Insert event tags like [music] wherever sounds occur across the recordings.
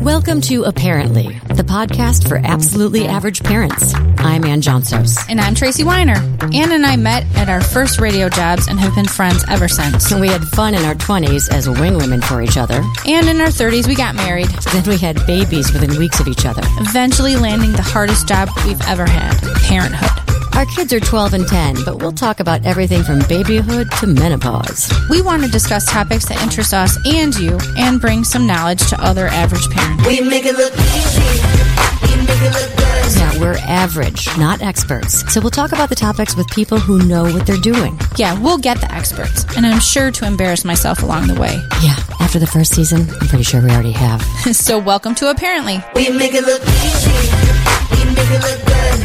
Welcome to uh-PARENT-ly, the podcast for absolutely average parents. I'm Anne Johnsos. And I'm Tracy Weiner. Anne and I met at our first radio jobs and have been friends ever since. We had fun in our 20s as wing women for each other. And in our 30s, we got married. Then we had babies within weeks of each other. Eventually landing the hardest job we've ever had parenthood. Our kids are 12 and 10, but we'll talk about everything from babyhood to menopause. We want to discuss topics that interest us and you and bring some knowledge to other average parents. We make it look easy. We make it look good. Yeah, we're average, not experts. So we'll talk about the topics with people who know what they're doing. Yeah, we'll get the experts, and I'm sure to embarrass myself along the way. Yeah, after the first season, I'm pretty sure we already have. [laughs] so, welcome to uh-PARENT-ly. We make it look easy. We make it look good.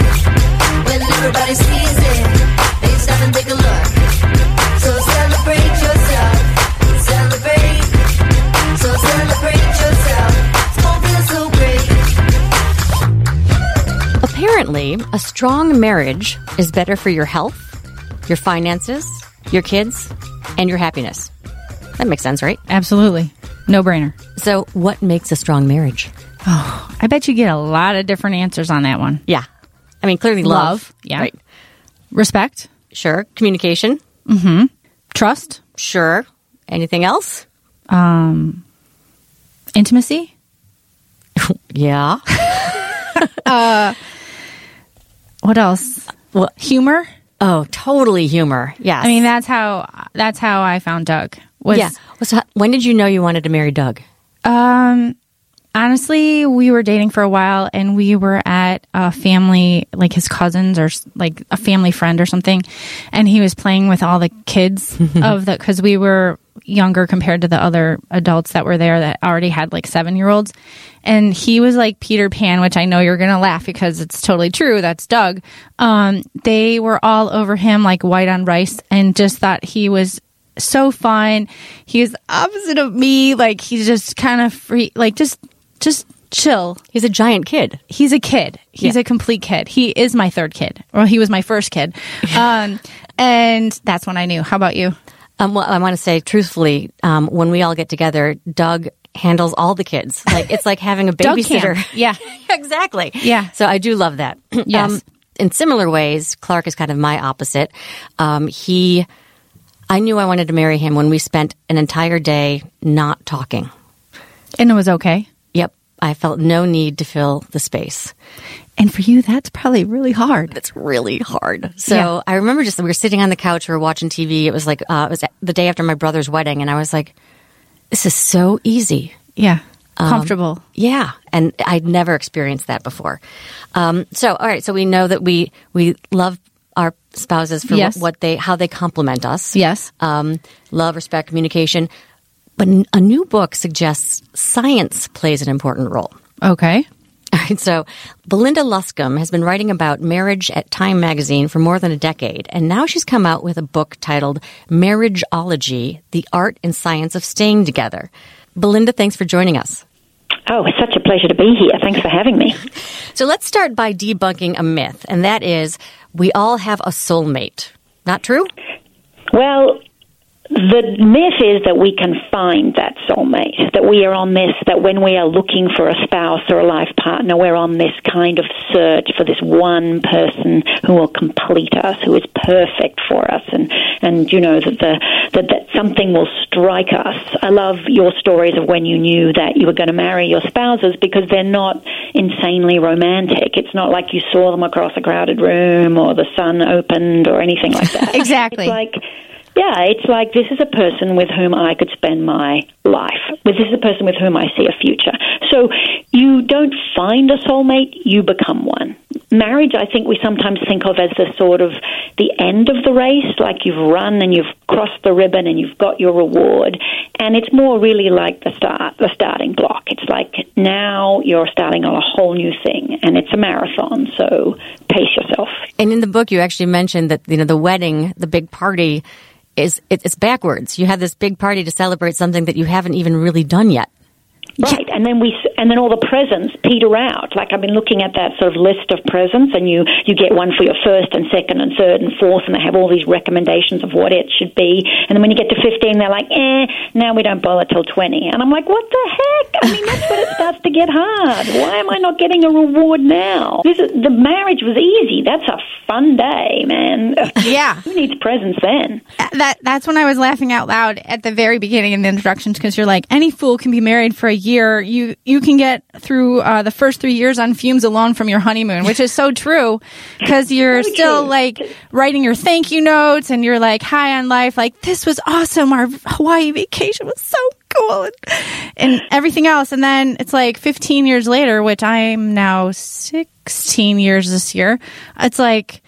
When everybody sees it, they stop and take a look. Apparently, a strong marriage is better for your health, your finances, your kids, and your happiness. That makes sense, right? Absolutely. No brainer. So, what makes a strong marriage? Oh, I bet you get a lot of different answers on that one. Yeah. I mean, clearly love. Love, yeah. Right. Respect, Sure. Communication. trust, Sure. Anything else? Um, intimacy. [laughs] Yeah. [laughs] [laughs] What else? Well, Humor. oh, totally humor. Yes. I mean, that's how that's how I found Doug. Was, yeah. So, when did you know you wanted to marry Doug? Um, honestly, we were dating for a while, and we were at a family, like his cousins or like a family friend or something, and he was playing with all the kids [laughs] of the because we were younger compared to the other adults that were there that already had like seven year olds. And he was like Peter Pan, which I know you're going to laugh because it's totally true. That's Doug. Um, they were all over him like white on rice and just thought he was so fun. He's opposite of me. Like he's just kind of free, like just, just chill. He's a giant kid. He's a kid. He's Yeah. a complete kid. He is my third kid. Well, he was my first kid. [laughs] Um, and that's when I knew. How about you? Um, well, I want to say truthfully, um, when we all get together, Doug handles all the kids. Like it's like having a [laughs] babysitter. Yeah. [laughs] exactly. Yeah. So I do love that. [clears throat] Yes. in similar ways, Clark is kind of my opposite. Um, he, I knew I wanted to marry him when we spent an entire day not talking. And it was okay. Yep. I felt no need to fill the space. And for you, that's probably really hard. It's really hard. So Yeah. I remember just we were sitting on the couch, we were watching TV. It was like uh, it was the day after my brother's wedding, and I was like, "This is so easy." Yeah. Um, Comfortable. Yeah, and I'd never experienced that before. Um, so, all right, so we know that we we love our spouses for Yes. what, what they how they complement us. Yes. um, love, respect, communication. But a new book suggests science plays an important role. Okay. All right, so Belinda Luscombe has been writing about marriage at Time magazine for more than a decade, and now she's come out with a book titled Marriageology: The Art and Science of Staying Together. Belinda, thanks for joining us. Oh, it's such a pleasure to be here. Thanks for having me. [laughs] So let's start by debunking a myth, and that is we all have a soulmate. Not true? Well, the myth is that we can find that soulmate, that we are on this, that when we are looking for a spouse or a life partner, we're on this kind of search for this one person who will complete us, who is perfect for us, and, and you know, that, the, that, that something will strike us. I love your stories of when you knew that you were going to marry your spouses because they're not insanely romantic. It's not like you saw them across a crowded room or the sun opened or anything like that. [laughs] Exactly. It's like, yeah, it's like this is a person with whom I could spend my life. This is a person with whom I see a future. So you don't find a soulmate, you become one. Marriage, I think we sometimes think of as the sort of the end of the race, like you've run and you've crossed the ribbon and you've got your reward. And it's more really like the start, the starting block. It's like now you're starting on a whole new thing, and it's a marathon. So pace yourself. And in the book, you actually mentioned that you know the wedding, the big party, is it's backwards. You have this big party to celebrate something that you haven't even really done yet. Right, and then we, and then all the presents peter out. Like I've been looking at that sort of list of presents, and you you get one for your first and second and third and fourth, and they have all these recommendations of what it should be. And then when you get to fifteen, they're like, eh, now we don't bother till twenty. And I'm like, what the heck? I mean, that's when it starts to get hard. Why am I not getting a reward now? This is, the marriage was easy. That's a fun day, man. [laughs] Yeah. Who needs presents then? that that's when I was laughing out loud at the very beginning in the introductions because you're like any fool can be married for a year. You you can get through uh, the first three years on fumes alone from your honeymoon, which is so true because [laughs] you're Very still like writing your thank you notes and you're like high on life. Like this was awesome. Our Hawaii vacation was so cool and, and everything else. And then it's like 15 years later, which I'm now 16 years this year. It's like.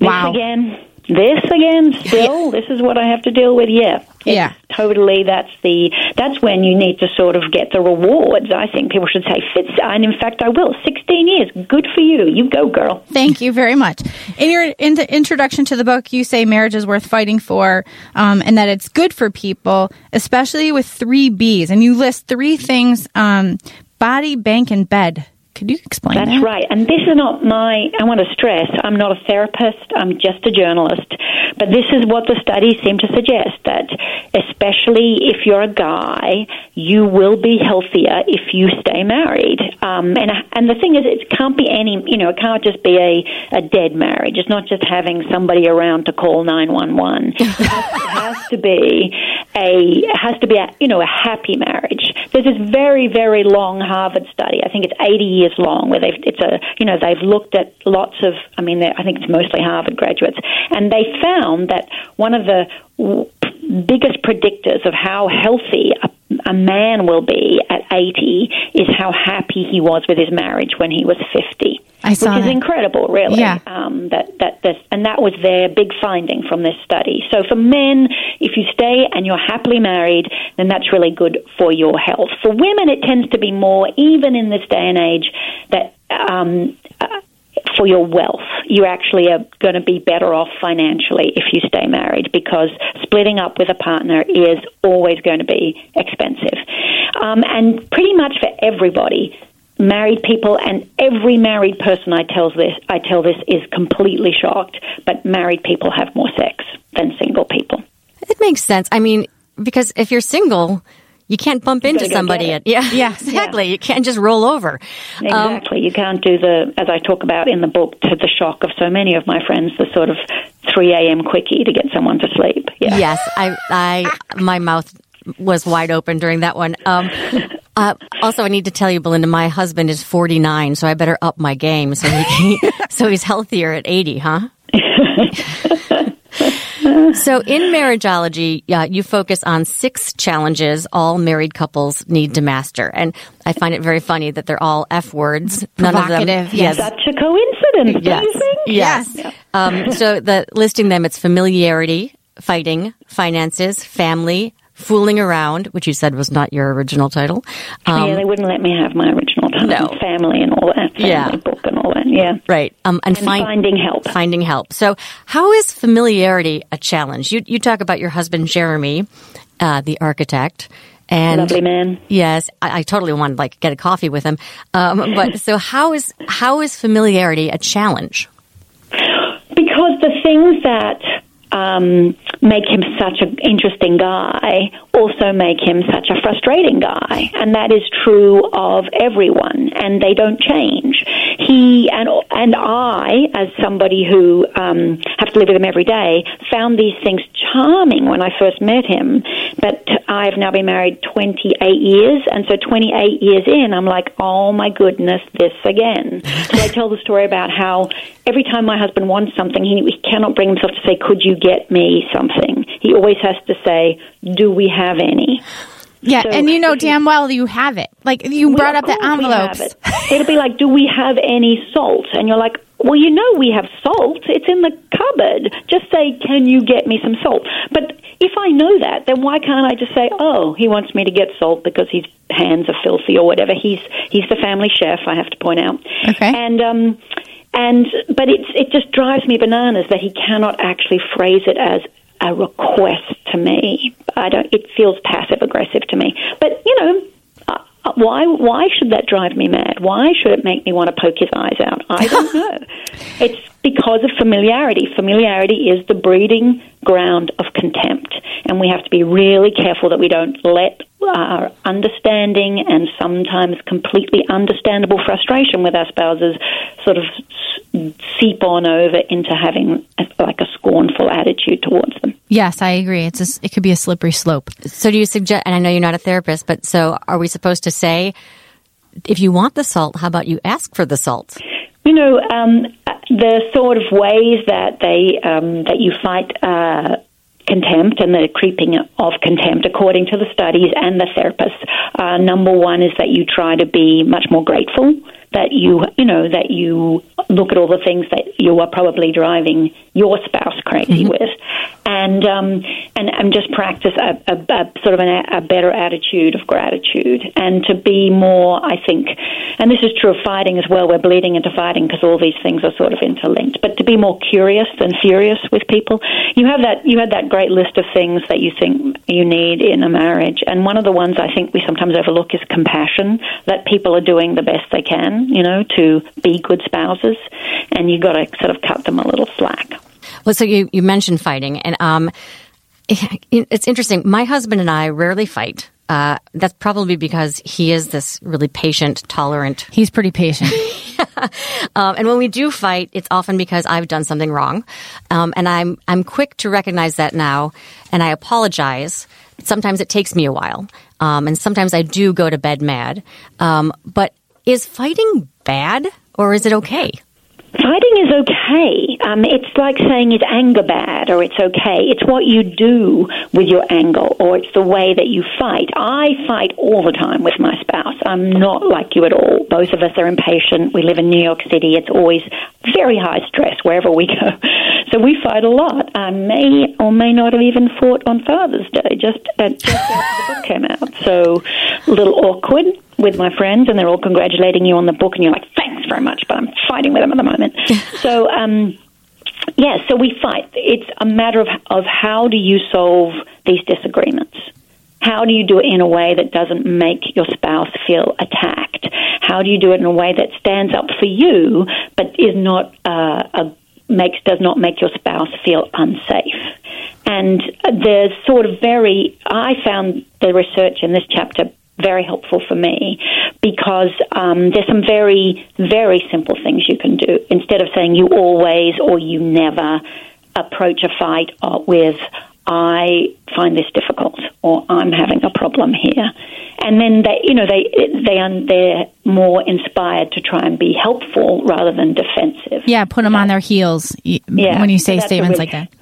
Wow. This again. This again. Still, [laughs] this is what I have to deal with. Yeah. Yeah. Totally. That's the. That's when you need to sort of get the rewards. I think people should say, "Fits," and in fact, I will. Sixteen years. Good for you. You go, girl. Thank you very much. In your in the introduction to the book, you say marriage is worth fighting for, um, and that it's good for people, especially with three B's. And you list three things: um, body, bank, and bed. Could you explain That's that? right. And this is not my, I want to stress, I'm not a therapist, I'm just a journalist. But this is what the studies seem to suggest that, especially if you're a guy, you will be healthier if you stay married. Um, and, and the thing is, it can't be any, you know, it can't just be a, a dead marriage. It's not just having somebody around to call 911. [laughs] it has to be a, it has to be a, you know, a happy marriage. There's this very, very long Harvard study. I think it's 80 years long where they've, it's a, you know, they've looked at lots of, I mean I think it's mostly Harvard graduates, and they found that one of the biggest predictors of how healthy a, a man will be at 80 is how happy he was with his marriage when he was 50. I saw which is that. incredible, really. Yeah. Um, that that this, and that was their big finding from this study. So for men, if you stay and you're happily married, then that's really good for your health. For women, it tends to be more, even in this day and age, that. Um, for your wealth, you actually are going to be better off financially if you stay married because splitting up with a partner is always going to be expensive. Um, and pretty much for everybody, married people and every married person I tells this I tell this is completely shocked, but married people have more sex than single people. It makes sense. I mean, because if you're single, you can't bump into somebody. At, yeah, Yeah. exactly. You can't just roll over. Um, Exactly. you can't do the, as I talk about in the book, to the shock of so many of my friends, the sort of 3 a.m. quickie to get someone to sleep. Yeah. Yes, I, I, my mouth was wide open during that one. Um, uh, also, I need to tell you, Belinda, my husband is 49, so I better up my game so he can, [laughs] so he's healthier at 80, huh? [laughs] [laughs] so in marriageology, uh, you focus on six challenges all married couples need to master, and I find it very funny that they're all F words. None of them, Provocative, yes, Such a coincidence, yes, don't you think? yes. Um, so the listing them, it's familiarity, fighting, finances, family, fooling around, which you said was not your original title. Um, yeah, they wouldn't let me have my original title, No. family and all that, family Yeah. book and all that. Yeah, Right. Um, and, and find- finding help. Finding help. So, how is familiarity a challenge? You you talk about your husband Jeremy, uh, the architect, and Lovely man. Yes, I, I totally want to like get a coffee with him. Um, but so, how is how is familiarity a challenge? Because the things that um, make him such an interesting guy also make him such a frustrating guy, and that is true of everyone, and they don't change. He and and I, as somebody who um, have to live with him every day, found these things charming when I first met him. But I've now been married 28 years, and so 28 years in, I'm like, oh my goodness, this again. So I tell the story about how every time my husband wants something, he, he cannot bring himself to say, could you get me something? He always has to say, do we have any? Yeah, So and you know damn well you have it. Like you brought up the of course we have envelopes. It. [laughs] It'll be like, do we have any salt? And you're like, well, you know we have salt. It's in the cupboard. Just say, can you get me some salt? But if I know that, then why can't I just say, oh, he wants me to get salt because his hands are filthy or whatever? He's he's the family chef. I have to point out. Okay. And um, and but it's it just drives me bananas that he cannot actually phrase it as a request to me. I don't. It feels passive aggressive to me. But you know, uh, uh, why why should that drive me mad? Why should it make me want to poke his eyes out? I don't [laughs] know. it's because of familiarity. Familiarity is the breeding ground of contempt, and we have to be really careful that we don't let our understanding and sometimes completely understandable frustration with our spouses sort of seep on over into having a, like a scornful attitude towards them. Yes, I agree. It's a s it could be a slippery slope. So do you suggest, and I know you're not a therapist, but so are we supposed to say, if you want the salt, how about you ask for the salt? You know, um, the sort of ways that they um, that you fight uh, contempt and the creeping of contempt, according to the studies and the therapists. Uh, number one is that you try to be much more grateful. That you, you know, that you look at all the things that you are probably driving your spouse crazy with, and um, and and just practice a, a, a sort of an, a better attitude of gratitude, and to be more, I think, and this is true of fighting as well. We're bleeding into fighting because all these things are sort of interlinked. But to be more curious than furious with people, you have that you had that great list of things that you think you need in a marriage, and one of the ones I think we sometimes overlook is compassion. That people are doing the best they can, you know, to be good spouses, and you got to sort of cut them a little slack. Well, so you, you mentioned fighting, and um, it's interesting. My husband and I rarely fight. Uh, that's probably because he is this really patient, tolerant. He's pretty patient. [laughs] Um, and when we do fight, it's often because I've done something wrong, um, and I'm I'm quick to recognize that now, and I apologize. Sometimes it takes me a while, um, and sometimes I do go to bed mad. Um, but is fighting bad, or is it okay? Fighting is okay. Um, it's like saying is anger bad or it's okay. It's what you do with your anger or it's the way that you fight. I fight all the time with my spouse. I'm not like you at all. Both of us are impatient. We live in New York City. It's always very high stress wherever we go. [laughs] So we fight a lot. I may or may not have even fought on Father's Day just, uh, just after the book came out. So a little awkward with my friends and they're all congratulating you on the book and you're like, thanks very much, but I'm fighting with them at the moment. [laughs] so, um, yeah, so we fight. It's a matter of, of how do you solve these disagreements? How do you do it in a way that doesn't make your spouse feel attacked? How do you do it in a way that stands up for you, but is not uh, a, makes does not make your spouse feel unsafe? And there's sort of very. I found the research in this chapter very helpful for me because um, there's some very, very simple things you can do. Instead of saying you always or you never approach a fight uh, with, I find this difficult or I'm having a problem here. And then they, you know, they, they, are, they're more inspired to try and be helpful rather than defensive. Yeah, put them on their heels Yeah, when you say a statements really- like that.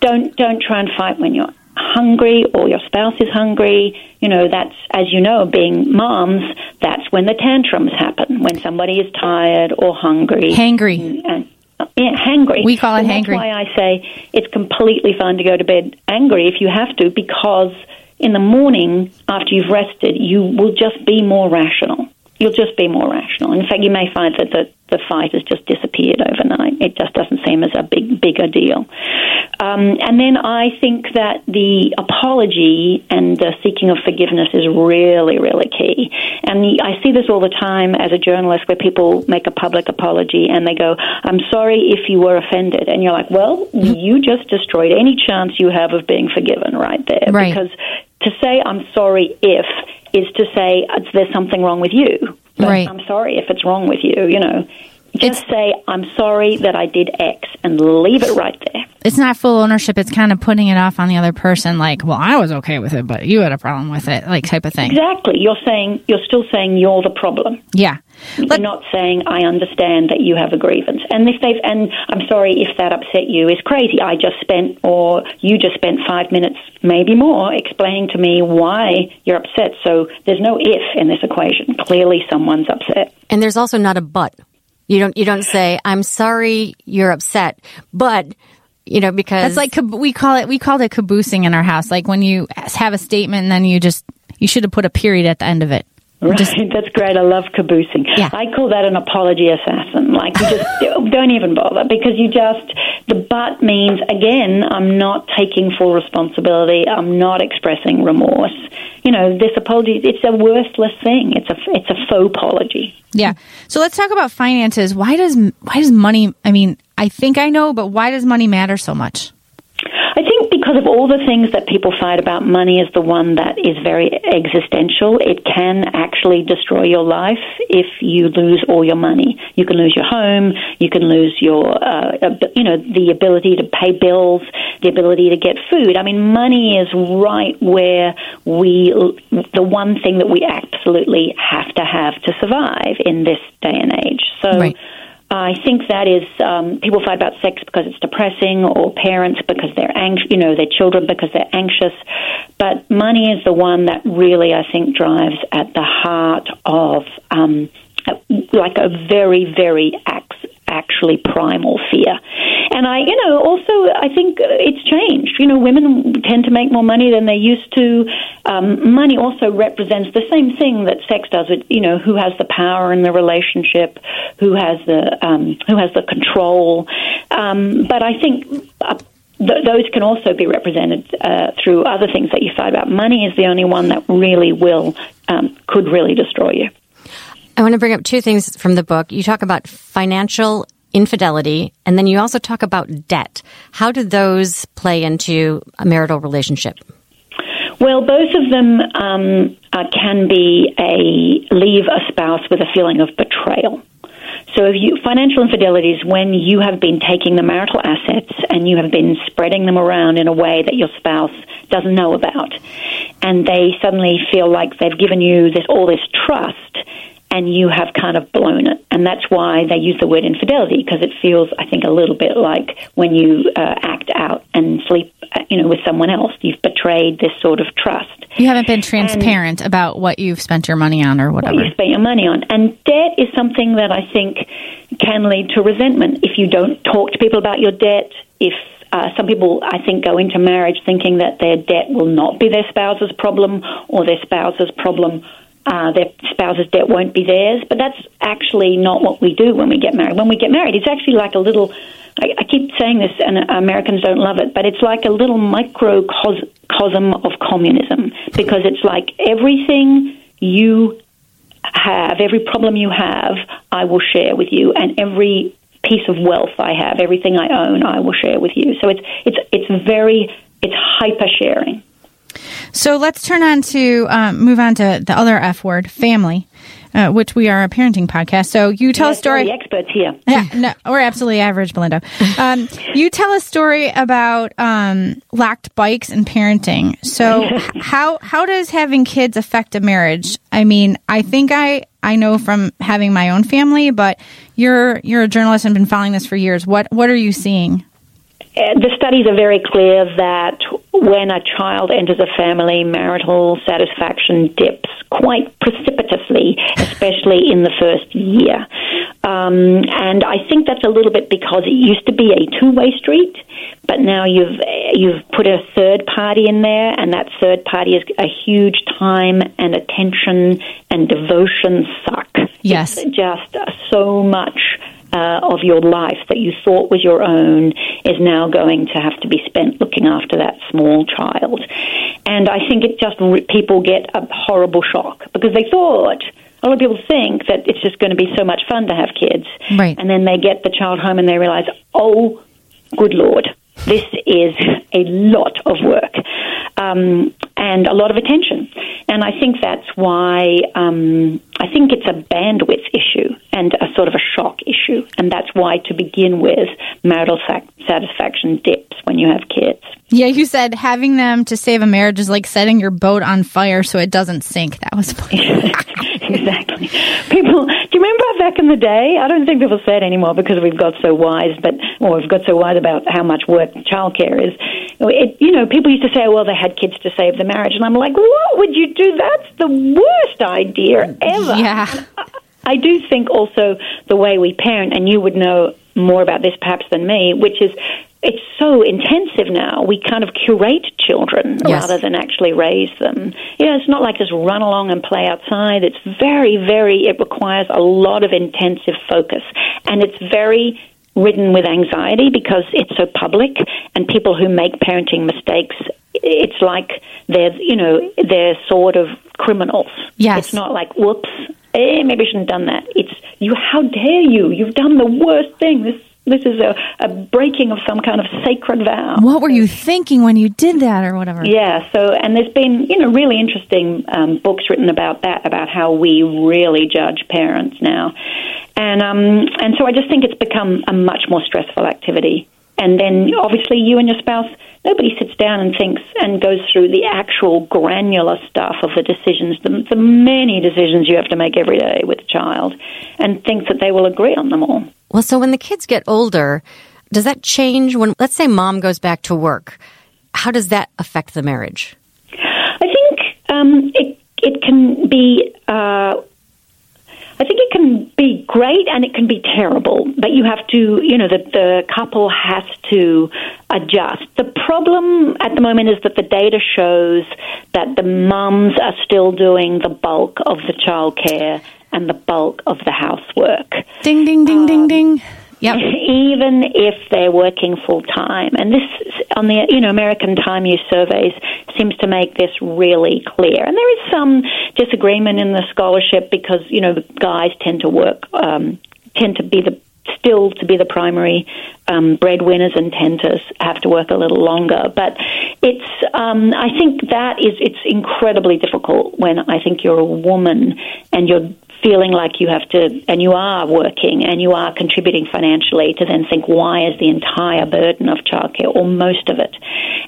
don't don't try and fight when you're hungry or your spouse is hungry. You know, that's as you know, being moms, that's when the tantrums happen when somebody is tired or hungry. Hangry. And, yeah, hangry. We call it And hangry. That's why I say it's completely fine to go to bed angry if you have to, because in the morning after you've rested, you will just be more rational. You'll just be more rational. In fact, you may find that the, the fight has just disappeared overnight. It just doesn't seem as a big, bigger deal. Um, and then I think that the apology and the seeking of forgiveness is really, really key. And the, I see this all the time as a journalist where people make a public apology and they go, I'm sorry if you were offended. And you're like, well, you just destroyed any chance you have of being forgiven right there. Right. Because to say I'm sorry if is to say there's something wrong with you. Right. I'm sorry if it's wrong with you, you know. Just It's- say, I'm sorry that I did X and leave it right there. It's not full ownership. It's kind of putting it off on the other person, like, well, I was okay with it, but you had a problem with it, like type of thing. Exactly. You're saying, you're still saying you're the problem. Yeah. You're not saying I understand that you have a grievance. And if they've and I'm sorry if that upset you is crazy. I just spent or you just spent five minutes, maybe more, explaining to me why you're upset. So there's no if in this equation. Clearly someone's upset. And there's also not a but. You don't you don't say I'm sorry you're upset, but you know because That's like we call it. We called it caboosing in our house. Like when you have a statement and then you just you should have put a period at the end of it. Right, [laughs] that's great. I love caboosing. Yeah. I call that an apology assassin. Like you just [laughs] don't even bother because you just the but means again, I'm not taking full responsibility. I'm not expressing remorse. You know, this apology, it's a worthless thing. It's a, it's a faux apology. Yeah. So let's talk about finances. Why does why does money? I mean, I think I know, but why does money matter so much? Think because of all the things that people fight about, money is the one that is very existential. It can actually destroy your life if you lose all your money. You can lose your home. You can lose your, uh, you know, the ability to pay bills, the ability to get food. I mean, money is right where we, the one thing that we absolutely have to have to survive in this day and age. So. Right. I think that is um, people fight about sex because it's depressing, or parents because they're anxious, you know, their children because they're anxious. But money is the one that really I think drives at the heart of um, like a very, very ax- actually primal fear. And I, you know, also I think it's changed. You know, women tend to make more money than they used to. Um, money also represents the same thing that sex does. It, you know, who has the power in the relationship, who has the um, who has the control. Um, but I think. Uh, th- those can also be represented uh, through other things that you fight about. Money is the only one that really will um, could really destroy you. I want to bring up two things from the book. You talk about financial infidelity, and then you also talk about debt. How do those play into a marital relationship? Well, both of them um, uh, can be a leave a spouse with a feeling of betrayal. So, if you, financial infidelity is when you have been taking the marital assets and you have been spreading them around in a way that your spouse doesn't know about, and they suddenly feel like they've given you this all this trust, and you have kind of blown it. And that's why they use the word infidelity because it feels, I think, a little bit like when you uh, act out and sleep, you know, with someone else. You've betrayed this sort of trust. You haven't been transparent about what you've spent your money on or What whatever. you spent your money on. And debt is something that I think can lead to resentment if you don't talk to people about your debt. If uh, some people, I think, go into marriage thinking that their debt will not be their spouse's problem or their spouse's problem uh, their spouse's debt won't be theirs. But that's actually not what we do when we get married. When we get married, it's actually like a little. I, I keep saying this, and Americans don't love it, but it's like a little microcosm of communism because it's like everything you have, every problem you have, I will share with you, and every piece of wealth I have, everything I own, I will share with you. So it's it's it's very it's hyper sharing. So let's turn on to um, move on to the other F word, family, uh, which we are a parenting podcast. So you tell a story. experts here. [laughs] Yeah, no, we're absolutely average, Belinda. Um, you tell a story about um, locked bikes and parenting. So, [laughs] how how does having kids affect a marriage? I mean, I think I I know from having my own family, but you're you're a journalist and been following this for years. What what are you seeing? Uh, the studies are very clear that when a child enters a family, marital satisfaction dips quite precipitously, especially in the first year. Um, and I think that's a little bit because it used to be a two-way street, but now you've you've put a third party in there, and that third party is a huge time and attention and devotion suck. Yes. It's just so much uh, of your life that you thought was your own is now going to have to be spent looking after that small child. And I think it just people get a horrible shock because they thought. A lot of people think that it's just going to be so much fun to have kids, Right. and then they get the child home and they realize, oh, good lord, this is a lot of work um, and a lot of attention. And I think that's why um, I think it's a bandwidth issue and a sort of a shock issue. And that's why, to begin with, marital sac- satisfaction dips when you have kids. Yeah, you said having them to save a marriage is like setting your boat on fire so it doesn't sink. That was [laughs] exactly. People, you remember back in the day? I don't think people say it anymore because we've got so wise, but or we've got so wise about how much work childcare is. It, you know, people used to say, "Well, they had kids to save the marriage," and I'm like, "What would you do? That's the worst idea ever." Yeah. [laughs] I do think also the way we parent, and you would know more about this perhaps than me, which is it's so intensive now. We kind of curate children Yes. rather than actually raise them. You know, it's not like just run along and play outside. It's very, very, it requires a lot of intensive focus. And it's very ridden with anxiety because it's so public and people who make parenting mistakes it's like they're you know they're sort of criminals Yes. it's not like whoops eh, maybe I shouldn't have done that. It's you how dare you? You've done the worst thing. This this is a, a breaking of some kind of sacred vow. What were you thinking when you did that or whatever? yeah, so and there's been you know really interesting um, books written about that about how we really judge parents now, and um, and so I just think it's become a much more stressful activity. And then obviously you and your spouse, nobody sits down and thinks and goes through the actual granular stuff of the decisions, the, the many decisions you have to make every day with a child, and thinks that they will agree on them all. Well, so when the kids get older, does that change when, let's say mom goes back to work? How does that affect the marriage? I think um, it it can be. Uh, I think it can be great and it can be terrible, but you have to, you know, the, the couple has to adjust. The problem at the moment is that the data shows that the mums are still doing the bulk of the childcare and the bulk of the housework Ding, ding, ding, Um, ding, ding. Yep. [laughs] even if they're working full time. And this, on the you know American Time Use surveys, seems to make this really clear. And there is some disagreement in the scholarship because you know the guys tend to work, um, tend to be the still to be the primary um, breadwinners and tend to have to work a little longer. But it's um, I think that is it's incredibly difficult when I think you're a woman and you're feeling like you have to, and you are working and you are contributing financially to then think, why is the entire burden of childcare or most of it?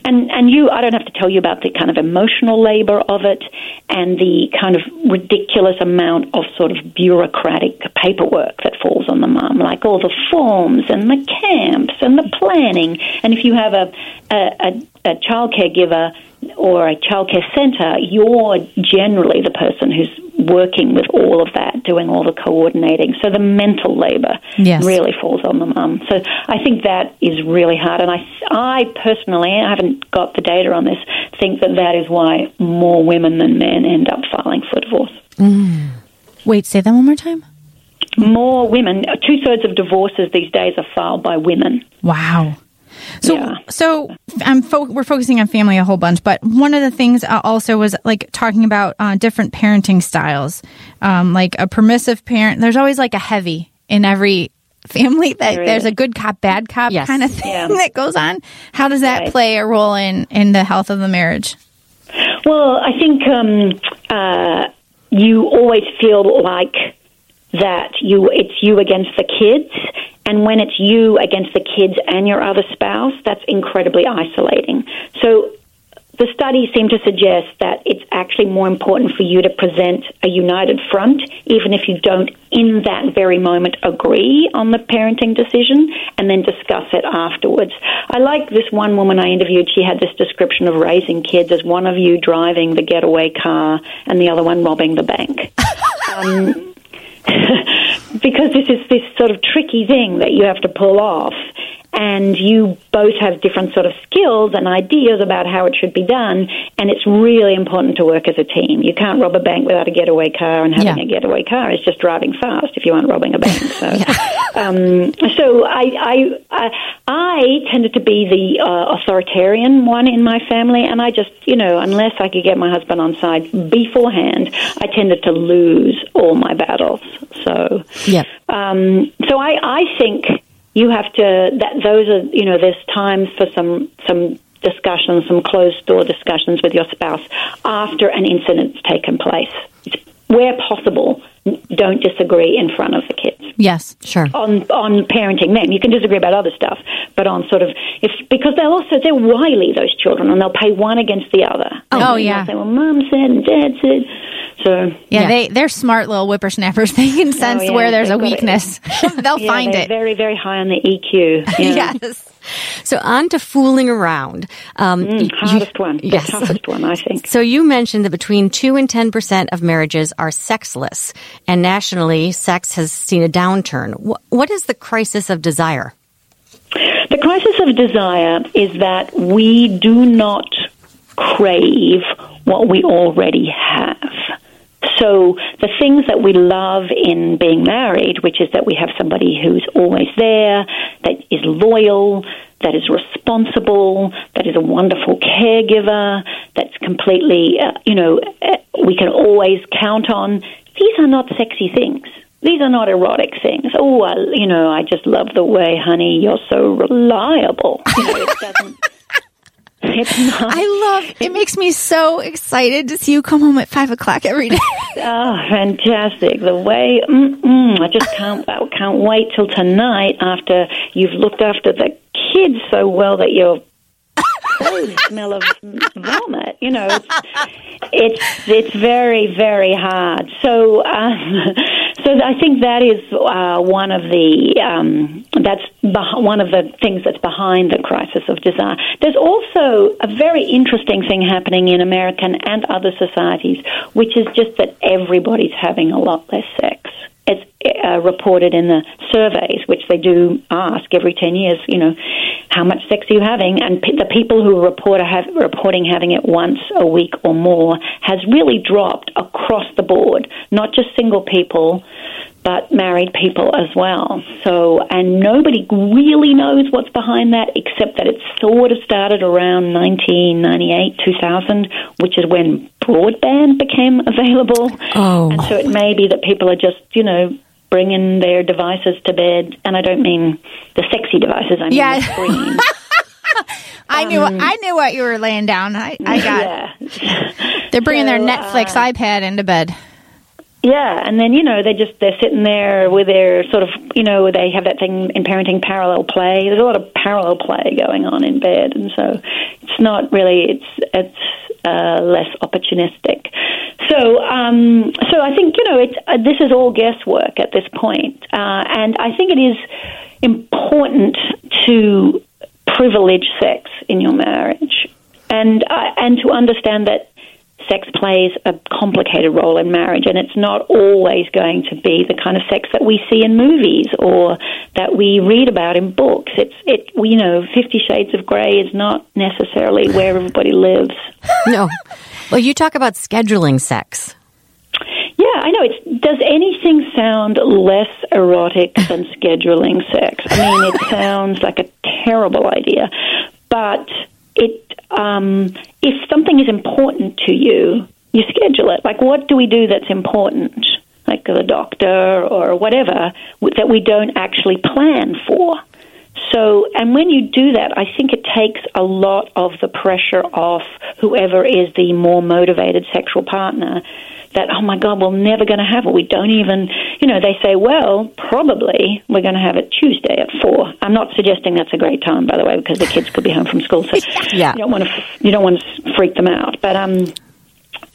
And, and you, I don't have to tell you about the kind of emotional labor of it and the kind of ridiculous amount of sort of bureaucratic paperwork that falls on the mum, like all the forms and the camps and the planning. And if you have a, a, a, a childcare giver or a childcare centre, you're generally the person who's working with all of that, doing all the coordinating. So the mental labour Yes. really falls on the mum. So I think that is really hard. And I, I personally, I haven't got the data on this, think that that is why more women than men end up filing for divorce. Mm. Wait, say that one more time. More women, two thirds of divorces these days are filed by women. Wow. So, Yeah. so I'm fo- we're focusing on family a whole bunch, but one of the things uh, also was like talking about uh, different parenting styles, um, like a permissive parent. There's always like a heavy in every family [laughs] that There there's a good cop, bad cop Yes. kind of thing Yeah. that goes on. How does that Right. play a role in in the health of the marriage? Well, I think um, uh, you always feel like that you it's you against the kids, and when it's you against the kids and your other spouse, that's incredibly isolating. So. The studies seem to suggest that it's actually more important for you to present a united front, even if you don't, in that very moment, agree on the parenting decision, and then discuss it afterwards. I like this one woman I interviewed. She had this description of raising kids as one of you driving the getaway car and the other one robbing the bank. [laughs] um, [laughs] because this is this sort of tricky thing that you have to pull off and you both have different sort of skills and ideas about how it should be done and it's really important to work as a team. You can't rob a bank without a getaway car and having Yeah. a getaway car. Is just driving fast if you aren't robbing a bank so. [laughs] Um, so I, I I I tended to be the uh, authoritarian one in my family and I just you know unless I could get my husband on side beforehand I tended to lose all my battles so. Yep. um, so I, I think you have to that those are you know there's times for some some discussions, some closed door discussions with your spouse after an incident's taken place. It's, where possible, don't disagree in front of the kids Yes. Sure. on on parenting them. You can disagree about other stuff, but on sort of if because they'll also they're wily those children and they'll pay one against the other. Oh, And yeah. They'll say, well, mom said and dad said. So Yeah, Yeah. they they're smart little whippersnappers. [laughs] They can oh, sense Oh, yeah, where there's a they've got it. weakness. [laughs] They'll yeah, find they're it. very very high on the EQ. [laughs] Yeah. Yes. So on to fooling around. Um, you- hardest one, the yes. toughest one, I think. So you mentioned that between 2 and 10% of marriages are sexless, and nationally, sex has seen a downturn. Wh- what is the crisis of desire? The crisis of desire is that we do not crave what we already have. So the things that we love in being married, which is that we have somebody who's always there, that is loyal, that is responsible, that is a wonderful caregiver, that's completely, uh, you know, uh, we can always count on. These are not sexy things. These are not erotic things. Oh, I, you know, I just love the way, honey, you're so reliable. You know, it doesn't. [laughs] It's not. I love it. Makes me so excited to see you come home at five o'clock every day. Oh, [laughs] fantastic! The way I just can't. I can't wait till tonight after you've looked after the kids so well that your clothes smell of vomit. You know, it's it's, very very hard. So, um, [laughs] so I think that is uh, one of the um, that's beh- one of the things that's behind the crisis of desire. There's also a very interesting thing happening in American and other societies, which is just that everybody's having a lot less sex. It's uh, reported in the surveys, which they do ask every 10 years, you know, how much sex are you having? And pe- the people who report have, reporting having it once a week or more has really dropped across the board, not just single people, but married people as well. So, and nobody really knows what's behind that except that it sort of started around 1998, 2000, which is when broadband became available. Oh. And so it may be that people are just, you know, bringing their devices to bed. And I don't mean the sexy devices, I mean Yeah. the screen. [laughs] I knew I knew what you were laying down. I, I got. yeah. They're bringing their Netflix uh, iPad into bed. Yeah, and then you know they just they're sitting there with their sort of you know they have that thing in parenting parallel play. There's a lot of parallel play going on in bed, and so it's not really it's it's uh, less opportunistic. So um, so I think you know it's uh, this is all guesswork at this point, uh, and I think it is important to privilege sex in your marriage, and uh, and to understand that sex plays a complicated role in marriage, and it's not always going to be the kind of sex that we see in movies or that we read about in books. It's it you know Fifty Shades of Grey is not necessarily where everybody lives. [laughs] No. Well, you talk about scheduling sex. Yeah, I know. It's does anything sound less erotic than scheduling sex? I mean, it [laughs] sounds like a terrible idea, but it um, if something is important to you, you schedule it. Like, what do we do that's important? Like the doctor or whatever that we don't actually plan for. So, and when you do that, I think it takes a lot of the pressure off whoever is the more motivated sexual partner. That, oh my God, we're never going to have it. We don't even, you know, they say, well, probably we're going to have it Tuesday at four. I'm not suggesting that's a great time, by the way, because the kids could be home from school. So [laughs] Yeah. you don't want to, you don't want to freak them out. But, um,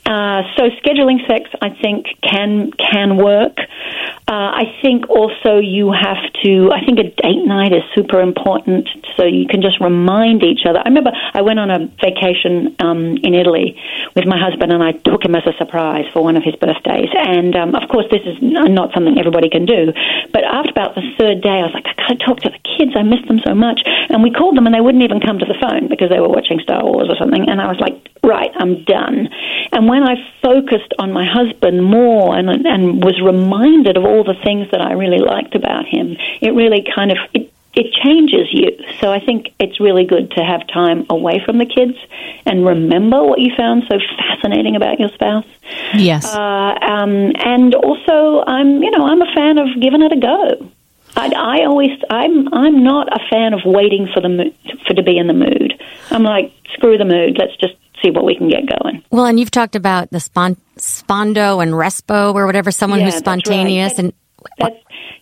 uh, so scheduling sex, I think, can can work. Uh, I think also you have to. I think a date night is super important, so you can just remind each other. I remember I went on a vacation um, in Italy with my husband, and I took him as a surprise for one of his birthdays. And um, of course, this is not something everybody can do. But after about the third day, I was like, I got to talk to the kids. I miss them so much. And we called them, and they wouldn't even come to the phone because they were watching Star Wars or something. And I was like, right, I'm done. And when I focused on my husband more and, and was reminded of all the things that I really liked about him, it really kind of it, it changes you. So I think it's really good to have time away from the kids and remember what you found so fascinating about your spouse. Yes. Uh, um, and also, I'm you know I'm a fan of giving it a go. I, I always I'm I'm not a fan of waiting for the mo- for to be in the mood. I'm like screw the mood. Let's just see what we can get going. Well, and you've talked about the spon- spondo and respo or whatever, someone Yeah, who's that's right. spontaneous and That's,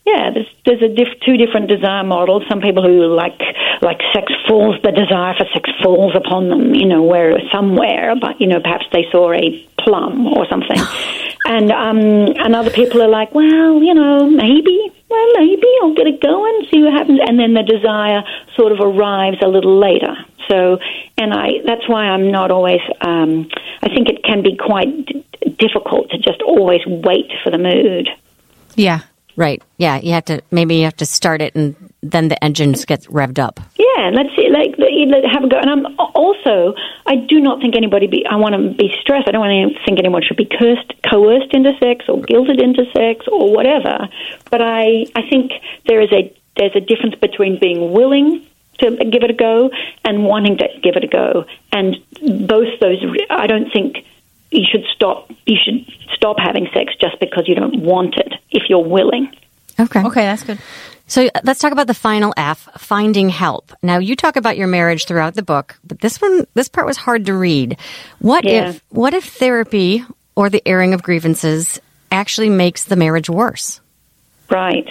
yeah, there's there's a diff, two different desire models. Some people who like like sex falls, the desire for sex falls upon them, you know, where somewhere, but you know, perhaps they saw a plum or something, [laughs] and um, and other people are like, well, you know, maybe, well, maybe I'll get it going, see what happens, and then the desire sort of arrives a little later. So, and I that's why I'm not always. Um, I think it can be quite d- difficult to just always wait for the mood. yeah. Right. Yeah. You have to maybe you have to start it, and then the engines get revved up. Yeah, let's see, like let- have um, a go. And I'm also, I do not think anybody be. I want to be stressed. I don't want to think anyone should be cursed, coerced into sex, or guilted into sex, or whatever. But I, I think there is a there's a difference between being willing to give it a go and wanting to give it a go. And both those, I don't think you should stop. You should stop having sex just because you don't want it. If you're willing. Okay. Okay, that's good. So uh, let's talk about the final F, finding help. Now you talk about your marriage throughout the book, but this one, this part was hard to read. What Yeah. if, what if therapy or the airing of grievances actually makes the marriage worse? Right.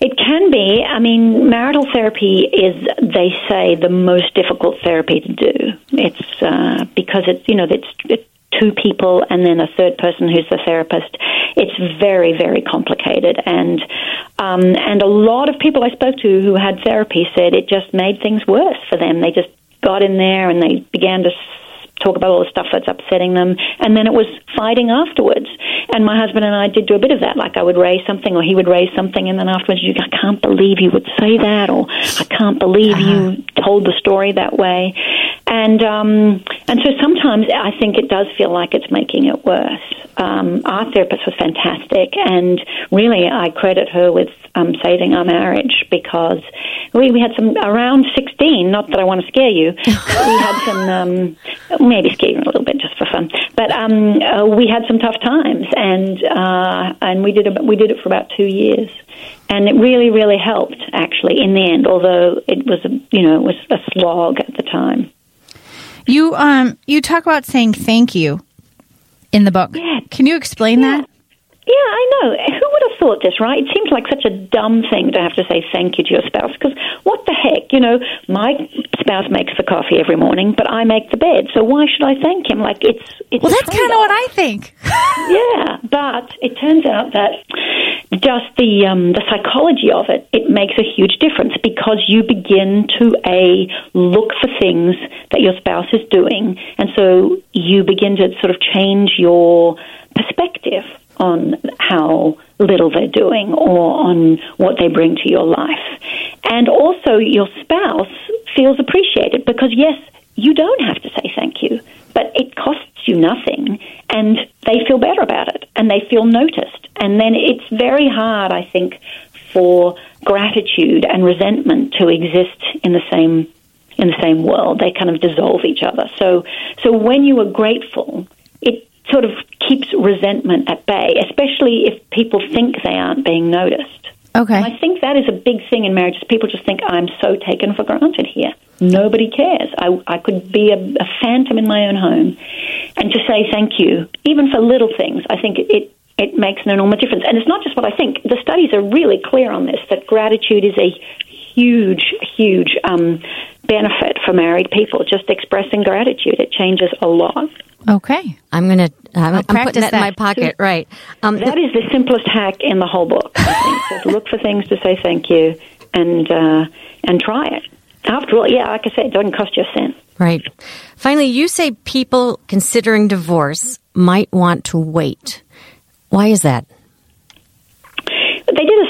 It can be. I mean, marital therapy is, they say, the most difficult therapy to do. It's uh, because it's, you know, it's, it's two people and then a third person who's the therapist. It's very, very complicated. And, um, and a lot of people I spoke to who had therapy said it just made things worse for them. They just got in there and they began to talk about all the stuff that's upsetting them, and then it was fighting afterwards. And my husband and I did do a bit of that. Like I would raise something, or he would raise something, and then afterwards, you, I can't believe you would say that, or I can't believe you told the story that way. And um, and so sometimes I think it does feel like it's making it worse. Um, our therapist was fantastic, and really I credit her with um, saving our marriage because we, we had some around sixteen. Not that I want to scare you, we had some um, maybe you a little bit just for fun. But um, uh, we had some tough times, and uh, and we did about, we did it for about two years. And it really, really helped, actually, in the end. Although it was, a, you know, it was a slog at the time. You um you talk about saying thank you in the book. Yeah. Can you explain that? Yeah, I know. Who would have thought this, right? It seems like such a dumb thing to have to say thank you to your spouse because what the heck? You know, my spouse makes the coffee every morning, but I make the bed. So why should I thank him? Like it's it's Well, that's kind of what I think. [laughs] Yeah, but it turns out that just the um, the psychology of it it makes a huge difference because you begin to a look for things that your spouse is doing, and so you begin to sort of change your perspective on how little they're doing or on what they bring to your life, and also your spouse feels appreciated because yes, you don't have to say thank you, but it costs you nothing and they feel better about it and they feel noticed. And then it's very hard, I think, for gratitude and resentment to exist in the same in the same world. They kind of dissolve each other. So so when you are grateful, sort of keeps resentment at bay, especially if people think they aren't being noticed. Okay. I think that is a big thing in marriages. People just think I'm so taken for granted here. Nobody cares. I, I could be a, a phantom in my own home, and to say thank you, even for little things, I think it, it it makes an enormous difference. And it's not just what I think. The studies are really clear on this. That gratitude is a huge, huge um, benefit for married people. Just expressing gratitude, it changes a lot. Okay. I'm gonna, I'm, I'm putting practice that, in my that. pocket, right? Um, That is the simplest hack in the whole book. I think. [laughs] Just look for things to say thank you and uh, and try it. After all, yeah, like I said, it doesn't cost you a cent. Right. Finally, you say people considering divorce might want to wait. Why is that?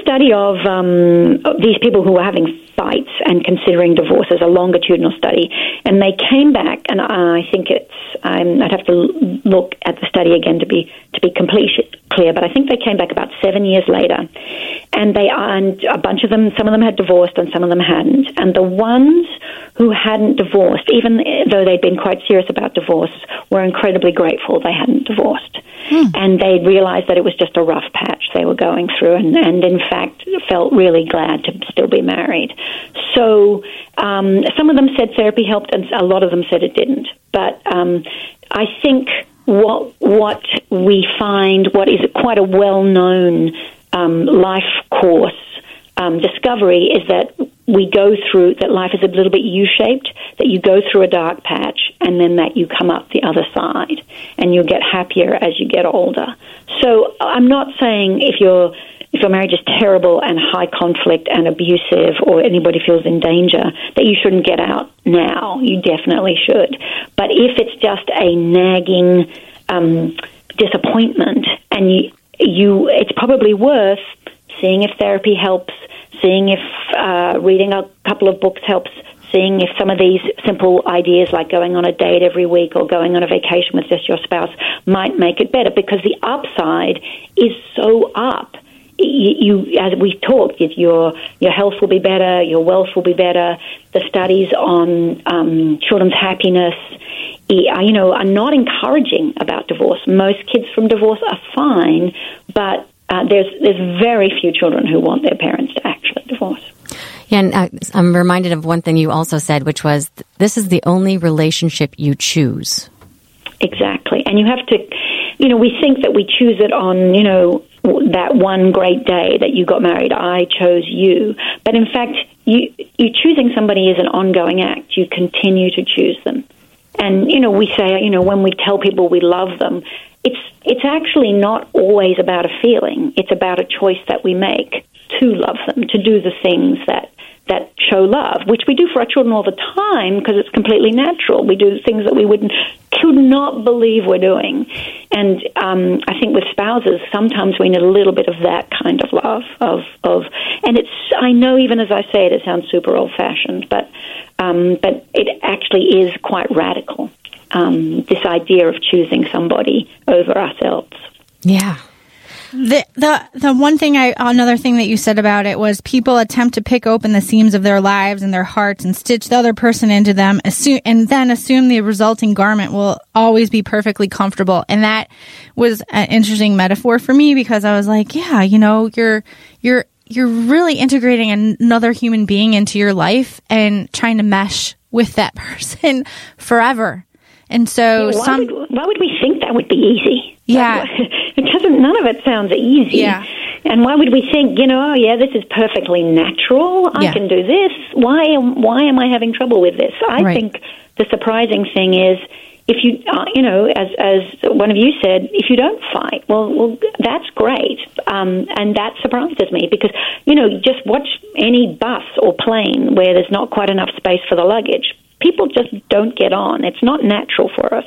Study of, um, these people who were having fights and considering divorce as a longitudinal study, and they came back, and I think it's um, I'd have to look at the study again to be to be complete clear, but I think they came back about seven years later, and they and a bunch of them, some of them had divorced and some of them hadn't, and the ones who hadn't divorced, even though they'd been quite serious about divorce, were incredibly grateful they hadn't divorced, and they realized that it was just a rough patch they were going through, and, and in fact felt really glad to still be married. So um, some of them said therapy helped, and a lot of them said it didn't. But um, I think what what we find, what is quite a well known um, life course um, discovery, is that we go through that life is a little bit U shaped. That you go through a dark patch, and then that you come up the other side, and you get happier as you get older. So I'm not saying if you're if your marriage is terrible and high conflict and abusive or anybody feels in danger that you shouldn't get out now you definitely should but if it's just a nagging um, disappointment and you, you it's probably worth seeing if therapy helps, seeing if uh, reading a couple of books helps, seeing if some of these simple ideas like going on a date every week or going on a vacation with just your spouse might make it better because the upside is so up. You, as we talked, your your health will be better, your wealth will be better. The studies on um, children's happiness, i- you know, are not encouraging about divorce. Most kids from divorce are fine, but uh, there's there's very few children who want their parents to actually divorce. Yeah, and uh, I'm reminded of one thing you also said, which was this is the only relationship you choose. Exactly. And you have to, you know, we think that we choose it on, you know, that one great day that you got married. I chose you. But in fact, you, you choosing somebody is an ongoing act. You continue to choose them. And, you know, we say, you know, when we tell people we love them, it's, it's actually not always about a feeling. It's about a choice that we make to love them, to do the things that that show love, which we do for our children all the time because it's completely natural. We do things that we wouldn't could not believe we're doing, and um, I think with spouses, sometimes we need a little bit of that kind of love of of, and it's. I know even as I say it, it sounds super old fashioned, but um, but it actually is quite radical. Um, this idea of choosing somebody over ourselves. Yeah. The the the one thing I another thing that you said about it was people attempt to pick open the seams of their lives and their hearts and stitch the other person into them, assume, and then assume the resulting garment will always be perfectly comfortable. And that was an interesting metaphor for me because I was like, yeah, you know, you're you're you're really integrating another human being into your life and trying to mesh with that [laughs] person forever. And so why, some would, why would we think that would be easy? Yeah. [laughs] it doesn't. None of it sounds easy. Yeah. And why would we think, you know, oh yeah, this is perfectly natural. I Yeah. can do this. Why am Why am I having trouble with this? I Right. think the surprising thing is. If you, uh, you know, as as one of you said, if you don't fight, well, well, that's great, um, and that surprises me because, you know, just watch any bus or plane where there's not quite enough space for the luggage. People just don't get on. It's not natural for us.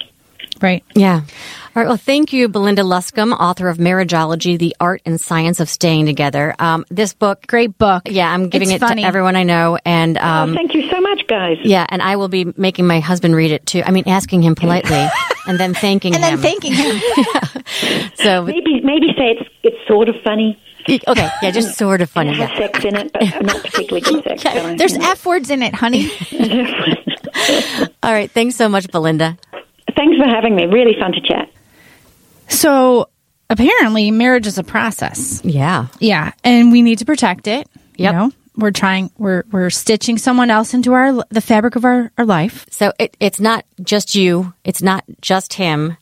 right. Yeah. All right. Well, thank you, Belinda Luscombe, author of Marriageology, The Art and Science of Staying Together. Um, this book, Great book. yeah, I'm giving It's it funny. to everyone I know. And, um, oh, thank you so much, guys. yeah, and I will be making my husband read it too. I mean, asking him politely [laughs] and then thanking him. and him. then thanking him. yeah. [laughs] so, Maybe maybe say it's it's sort of funny. [laughs] okay. Yeah, just sort of funny. It has Yeah. sex in it, but not particularly good [laughs] sex. so, There's you know. F words in it, honey. [laughs] All right. Thanks so much, Belinda. Thanks for having me. Really fun to chat. So apparently, marriage is a process. Yeah. Yeah, and we need to protect it. Yep. You know, we're trying. We're we're stitching someone else into our the fabric of our our life. So it, it's not just you. It's not just him.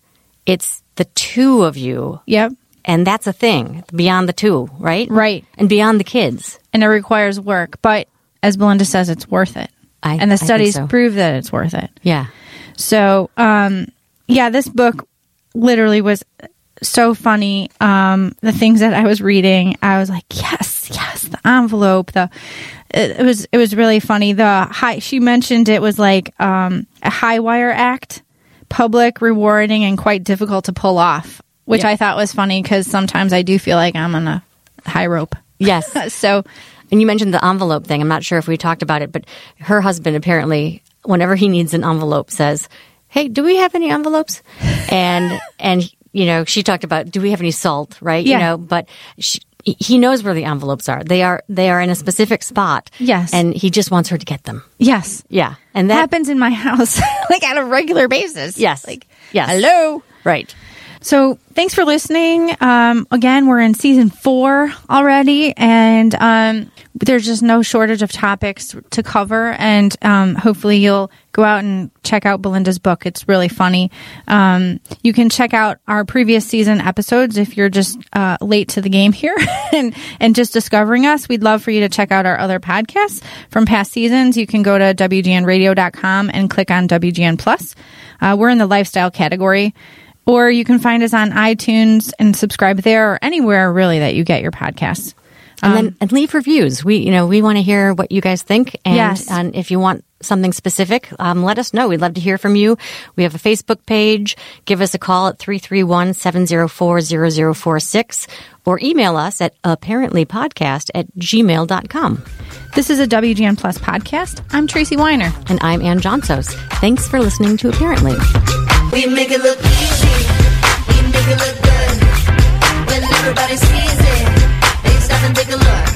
It's the two of you. Yep. And that's a thing beyond the two, right? Right. And beyond the kids. And it requires work, but as Belinda says, it's worth it. I- and the studies so. prove that it's worth it. Yeah. So, um, yeah, this book literally was so funny. Um, the things that I was reading, I was like, yes, yes, the envelope, the, it, it was, it was really funny. The high, she mentioned it was like, um, a high wire act, public, rewarding, and quite difficult to pull off, which Yeah. I thought was funny because sometimes I do feel like I'm on a high rope. Yes. [laughs] So, And you mentioned the envelope thing. I'm not sure if we talked about it, but her husband apparently, whenever he needs an envelope, says, "Hey, do we have any envelopes?" And [laughs] and you know, she talked about, "Do we have any salt?" Right? Yeah. You know, but she, he knows where the envelopes are. They are they are in a specific spot. Yes. and he just wants her to get them. yes. Yeah, and that happens in my house [laughs] like on a regular basis. Yes. Like, Yes. hello. right. So thanks for listening. Um, again, we're in season four already, and um, there's just no shortage of topics to cover. And um, hopefully, you'll go out and check out Belinda's book. It's really funny. Um, you can check out our previous season episodes if you're just uh, late to the game here [laughs] and and just discovering us. We'd love for you to check out our other podcasts from past seasons. You can go to wgnradio.com and click on WGN Plus. Uh, we're in the lifestyle category. Or you can find us on iTunes and subscribe there or anywhere really that you get your podcasts. And then and leave reviews. We you know we want to hear what you guys think, and Yes. and if you want something specific, um, let us know. We'd love to hear from you. We have a Facebook page. Give us a call at 331-704-0046 or email us at uhparentlypodcast at gmail.com. This is a WGN Plus podcast. I'm Tracy Weiner. And I'm Anne Johnsos. Thanks for listening to uh-PARENT-ly. We make it look easy. We make it look good. When everybody sees it, they stop and take a look.